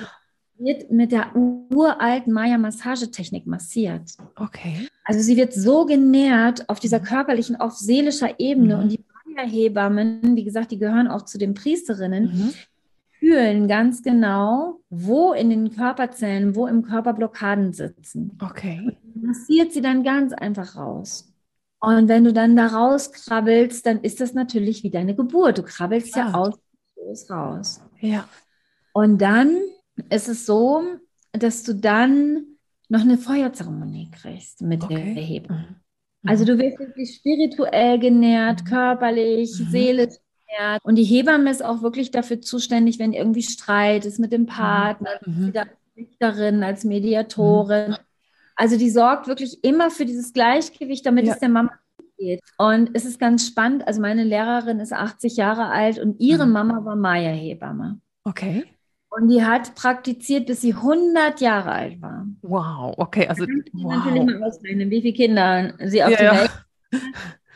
wird mit der uralten Maya-Massagetechnik massiert. Okay. Also sie wird so genährt auf dieser Mhm. körperlichen, auf seelischer Ebene. Mhm. Und die Maya-Hebammen, wie gesagt, die gehören auch zu den Priesterinnen, Mhm. fühlen ganz genau, wo in den Körperzellen, wo im Körper Blockaden sitzen Okay. massiert sie dann ganz einfach raus. Und wenn du dann da rauskrabbelst, dann ist das natürlich wie deine Geburt. Du krabbelst ja Klar. aus raus. Ja. Und dann ist es so, dass du dann noch eine Feuerzeremonie kriegst mit Okay. der Hebamme. Mhm. Also du wirst wirklich spirituell genährt, Mhm. körperlich, Mhm. seelisch genährt. Und die Hebamme ist auch wirklich dafür zuständig, wenn irgendwie Streit ist mit dem Partner, Mhm. als Richterin, als Mediatorin. Also die sorgt wirklich immer für dieses Gleichgewicht, damit Ja. es der Mama geht. Und es ist ganz spannend. Also meine Lehrerin ist 80 Jahre alt und ihre Mhm. Mama war Maya-Hebamme. Okay. Und die hat praktiziert, bis sie 100 Jahre alt war. Wow. Okay. Also, dir natürlich wow. mal ausrechnen, wie viele Kinder sie auf Ja, die ja. Welt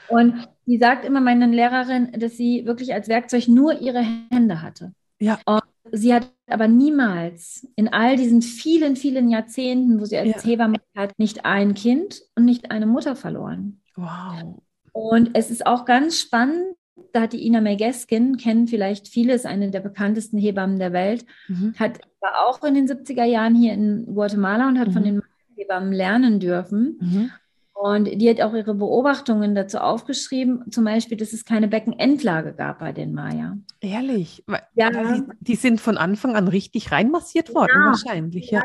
Und die sagt immer meiner Lehrerin, dass sie wirklich als Werkzeug nur ihre Hände hatte. Ja. Und sie hat aber niemals in all diesen vielen, vielen Jahrzehnten, wo sie als Ja. Hebamme hat, nicht ein Kind und nicht eine Mutter verloren. Wow. Und es ist auch ganz spannend, da hat die Ina May Gaskin, kennen vielleicht viele, ist eine der bekanntesten Hebammen der Welt, Mhm. hat, war auch in den 70er Jahren hier in Guatemala und hat von Mhm. den Hebammen lernen dürfen. Mhm. Und die hat auch ihre Beobachtungen dazu aufgeschrieben, zum Beispiel, dass es keine Beckenendlage gab bei den Maya. Ehrlich. Weil- Ja. Die, die sind von Anfang an richtig reinmassiert worden, Ja. wahrscheinlich. Ja.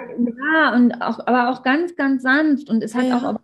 Ja, und auch, aber auch ganz, ganz sanft. Und es hat Ja. auch mit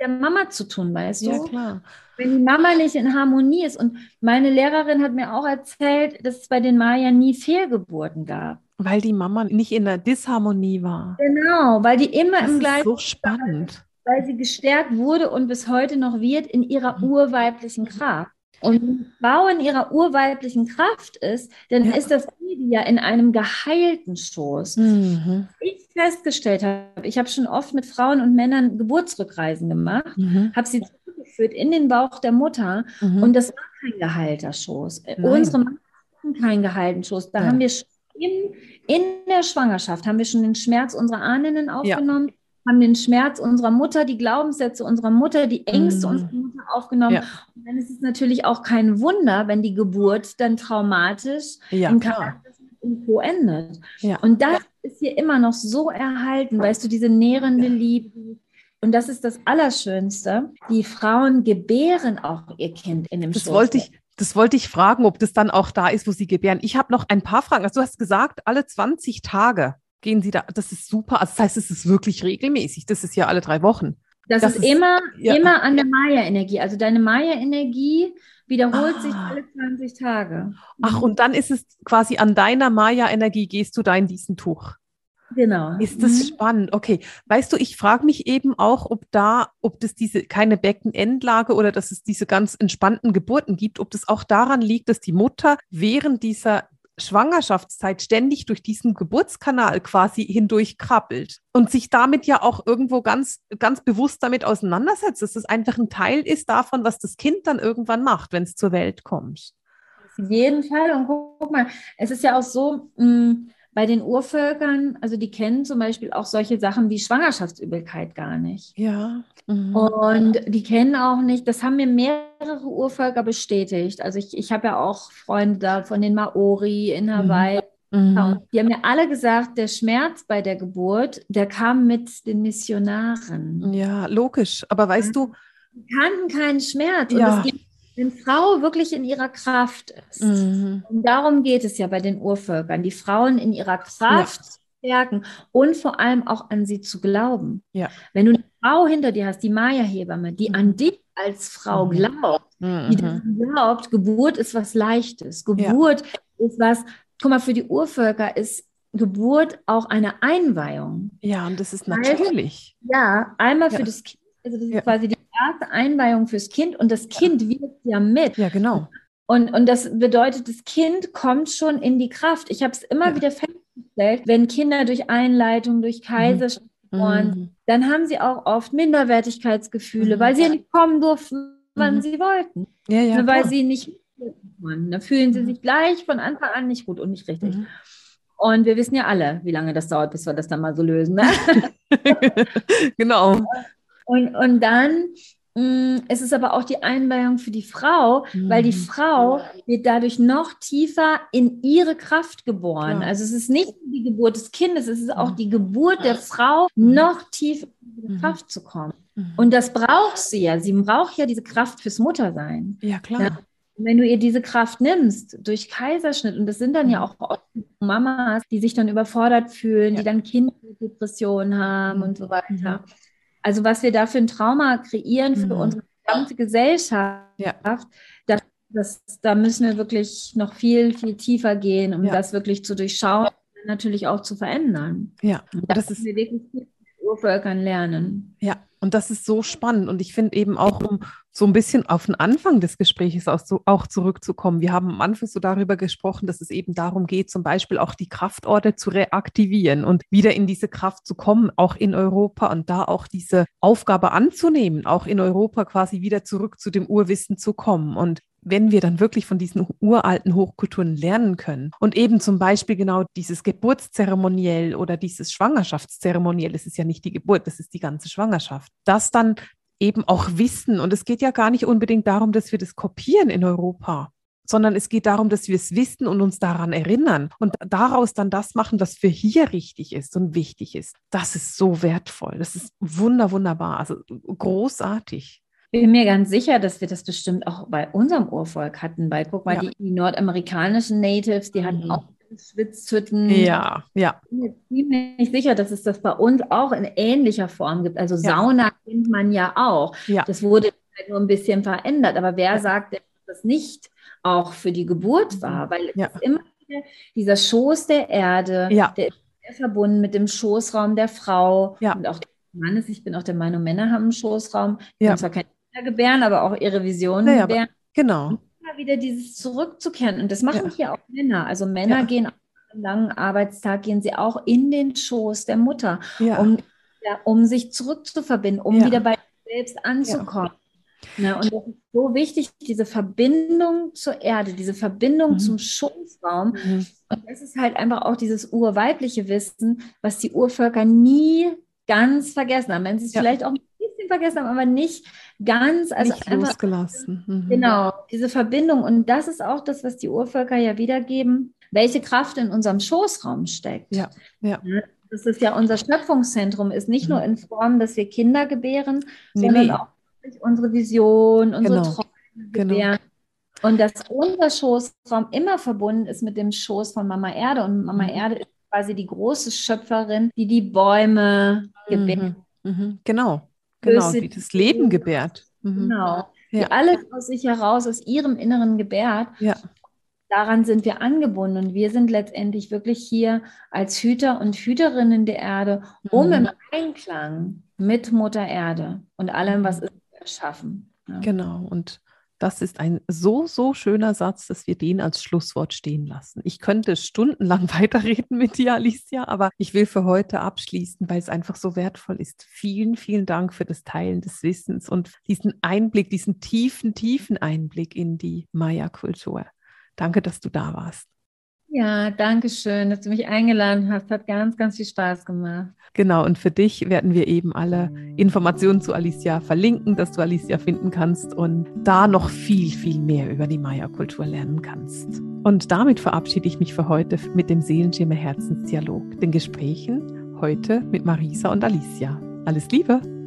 der Mama zu tun, weißt ja, du? klar. Wenn die Mama nicht in Harmonie ist. Und meine Lehrerin hat mir auch erzählt, dass es bei den Maya nie Fehlgeburten gab. Weil die Mama nicht in der Disharmonie war. Genau, weil die immer Das im ist gleichen, so spannend. weil sie gestärkt wurde und bis heute noch wird in ihrer Mhm. urweiblichen Kraft. Und Frau in ihrer urweiblichen Kraft ist, dann Ja. ist das Baby ja in einem geheilten Stoß. Mhm. Ich festgestellt habe, ich habe schon oft mit Frauen und Männern Geburtsrückreisen gemacht, Mhm. habe sie zurückgeführt in den Bauch der Mutter Mhm. und das war kein geheilter Schoß. Äh, Nein. Unsere Mama hatten keinen geheilten Schoß. Da Ja. haben wir schon in, in der Schwangerschaft haben wir schon den Schmerz unserer Ahnen aufgenommen, haben den Schmerz unserer Mutter, die Glaubenssätze unserer Mutter, die Ängste Mhm. unserer Mutter aufgenommen. Ja. Und dann ist es natürlich auch kein Wunder, wenn die Geburt dann traumatisch ja, im. Charakter und Co. endet. Ja. Und das ist hier immer noch so erhalten, weißt du, diese nährende. Liebe. Und das ist das Allerschönste. Die Frauen gebären auch ihr Kind in dem Das Schoß. wollte ich, das wollte ich fragen, ob das dann auch da ist, wo Sie gebären. Ich habe noch ein paar Fragen. Also du hast gesagt, alle 20 Tage gehen Sie da. Das ist super. Also das heißt, es ist wirklich regelmäßig. Das ist ja alle drei Wochen. Das, das ist, ist- immer, ja. immer an der Maya-Energie. Also deine Maya-Energie wiederholt Ah. sich alle 20 Tage. Ach, und dann ist es quasi an deiner Maya-Energie gehst du da in diesen Tuch. genau. Ist das Mhm. spannend? Okay. Weißt du, ich frage mich eben auch, ob da, ob das diese keine Beckenendlage oder dass es diese ganz entspannten Geburten gibt, ob das auch daran liegt, dass die Mutter während dieser Schwangerschaftszeit ständig durch diesen Geburtskanal quasi hindurch krabbelt und sich damit ja auch irgendwo ganz, ganz bewusst damit auseinandersetzt, dass das einfach ein Teil ist davon, was das Kind dann irgendwann macht, wenn es zur Welt kommt. Auf jeden Fall. Und guck, mal, es ist ja auch so, mh, bei den Urvölkern, also die kennen zum Beispiel auch solche Sachen wie Schwangerschaftsübelkeit gar nicht. Ja. Mhm. Und die kennen auch nicht, das haben mir mehrere Urvölker bestätigt. Also ich, ich habe ja auch Freunde da von den Maori in Hawaii. Mhm. Die haben mir alle gesagt, der Schmerz bei der Geburt, der kam mit den Missionaren. Ja, logisch. Aber weißt du, Die kannten keinen Schmerz. Und Ja. das geht, wenn Frau wirklich in ihrer Kraft ist. mhm. Und darum geht es ja bei den Urvölkern, die Frauen in ihrer Kraft zu stärken und vor allem auch an sie zu glauben. Ja. Wenn du eine Frau hinter dir hast, die Maya-Hebamme, die Mhm. an dich als Frau Mhm. glaubt, die Mhm. daran glaubt, Geburt ist was Leichtes. Geburt ist was, guck mal, für die Urvölker ist Geburt auch eine Einweihung. ja, und das ist natürlich. Ja, einmal Ja. für das Kind, also das ist Ja. quasi die erste Einweihung fürs Kind und das Kind wirkt ja mit. Ja, genau. Und, und das bedeutet, das Kind kommt schon in die Kraft. Ich habe es immer Ja. wieder festgestellt, wenn Kinder durch Einleitung, durch Kaiserschnitt geboren Mhm. dann haben sie auch oft Minderwertigkeitsgefühle, Mhm. weil sie ja nicht kommen durften, wann Mhm. sie wollten. Ja, ja. Nur weil klar. sie nicht. Da fühlen sie Mhm. sich gleich von Anfang an nicht gut und nicht richtig. Mhm. Und wir wissen ja alle, wie lange das dauert, bis wir das dann mal so lösen. Ne? genau. Und, und dann ist es aber auch die Einweihung für die Frau, weil die Mhm. Frau wird dadurch noch tiefer in ihre Kraft geboren. Klar. Also es ist nicht nur die Geburt des Kindes, es ist auch Mhm. die Geburt der Frau, Mhm. noch tiefer in ihre Mhm. Kraft zu kommen. Mhm. Und das braucht sie ja. Sie braucht ja diese Kraft fürs Muttersein. ja, klar. Ja. Wenn du ihr diese Kraft nimmst durch Kaiserschnitt, und das sind dann ja Mhm. auch Mamas, die sich dann überfordert fühlen, Ja. die dann Kinderdepressionen haben Mhm. und so weiter. Also was wir da für ein Trauma kreieren für Mhm. unsere gesamte Gesellschaft, Ja. das, das, da müssen wir wirklich noch viel, viel tiefer gehen, um Ja. das wirklich zu durchschauen und natürlich auch zu verändern. Ja, Und das ist müssen wir wirklich mit den Urvölkern lernen. Ja, und das ist so spannend. Und ich finde eben auch, um so ein bisschen auf den Anfang des Gesprächs auch, so, auch zurückzukommen. Wir haben am Anfang so darüber gesprochen, dass es eben darum geht, zum Beispiel auch die Kraftorte zu reaktivieren und wieder in diese Kraft zu kommen, auch in Europa und da auch diese Aufgabe anzunehmen, auch in Europa quasi wieder zurück zu dem Urwissen zu kommen. Und wenn wir dann wirklich von diesen uralten Hochkulturen lernen können und eben zum Beispiel genau dieses Geburtszeremoniell oder dieses Schwangerschaftszeremoniell, es ist ja nicht die Geburt, das ist die ganze Schwangerschaft, das dann eben auch wissen. Und es geht ja gar nicht unbedingt darum, dass wir das kopieren in Europa, sondern es geht darum, dass wir es wissen und uns daran erinnern und daraus dann das machen, was für hier richtig ist und wichtig ist. Das ist so wertvoll. Das ist wunder, wunderbar, also großartig. Ich bin mir ganz sicher, dass wir das bestimmt auch bei unserem Urvolk hatten, weil guck mal, Ja. die, die nordamerikanischen Natives, die hatten Mhm. auch Schwitzhütten. Ja, ja, Ich bin mir ziemlich sicher, dass es das bei uns auch in ähnlicher Form gibt. Also Ja. Sauna kennt man ja auch. ja. Das wurde halt nur ein bisschen verändert. Aber wer Ja. sagt denn, dass das nicht auch für die Geburt war? Weil es Ja. ist immer wieder dieser Schoß der Erde, Ja. der ist sehr verbunden mit dem Schoßraum der Frau Ja. und auch des Mannes. Ich bin auch der Meinung, Männer haben einen Schoßraum. Die Ja. zwar keine Kinder gebären, aber auch ihre Visionen Ja, ja, aber- gebären. Genau. Immer wieder dieses zurückzukehren. Und das machen Ja. hier auch Männer. Also Männer Ja. gehen auch einen langen Arbeitstag, gehen sie auch in den Schoß der Mutter Ja. um, um sich zurückzuverbinden, um wieder bei sich selbst anzukommen. Ne, und das ist so wichtig, diese Verbindung zur Erde, diese Verbindung Mhm. zum Schoßraum. Mhm. Und das ist halt einfach auch dieses urweibliche Wissen, was die Urvölker nie ganz vergessen haben. Wenn sie es vielleicht auch bisschen vergessen haben, aber nicht ganz. Also Nicht einfach losgelassen. Mhm. Genau, diese Verbindung. Und das ist auch das, was die Urvölker ja wiedergeben, welche Kraft in unserem Schoßraum steckt. Ja, ja. Das ist ja unser Schöpfungszentrum, ist nicht Mhm. nur in Form, dass wir Kinder gebären, Nee, sondern nee. auch unsere Vision, unsere Genau, Träume genau. gebären. Und dass unser Schoßraum immer verbunden ist mit dem Schoß von Mama Erde. Und Mama Mhm. Erde ist quasi die große Schöpferin, die die Bäume gebärt. Mhm. Mhm. Genau, genau, Böse die das Leben gebärt. Mhm. Genau. Ja. Die alles aus sich heraus, aus ihrem Inneren gebärt. Ja, daran sind wir angebunden und wir sind letztendlich wirklich hier als Hüter und Hüterinnen der Erde, um Mhm. im Einklang mit Mutter Erde und allem, was ist, zu erschaffen. Ja. genau. Und das ist ein so, so schöner Satz, dass wir den als Schlusswort stehen lassen. Ich könnte stundenlang weiterreden mit dir, Alicia, aber ich will für heute abschließen, weil es einfach so wertvoll ist. Vielen, vielen Dank für das Teilen des Wissens und diesen Einblick, diesen tiefen, tiefen Einblick in die Maya-Kultur. Danke, dass du da warst. Ja, danke schön, dass du mich eingeladen hast. Hat ganz, ganz viel Spaß gemacht. Genau, und für dich werden wir eben alle Informationen zu Alicia verlinken, dass du Alicia finden kannst und da noch viel, viel mehr über die Maya-Kultur lernen kannst. Und damit verabschiede ich mich für heute mit dem Seelenschimmer Herzensdialog, den Gesprächen heute mit Marisa und Alicia. Alles Liebe!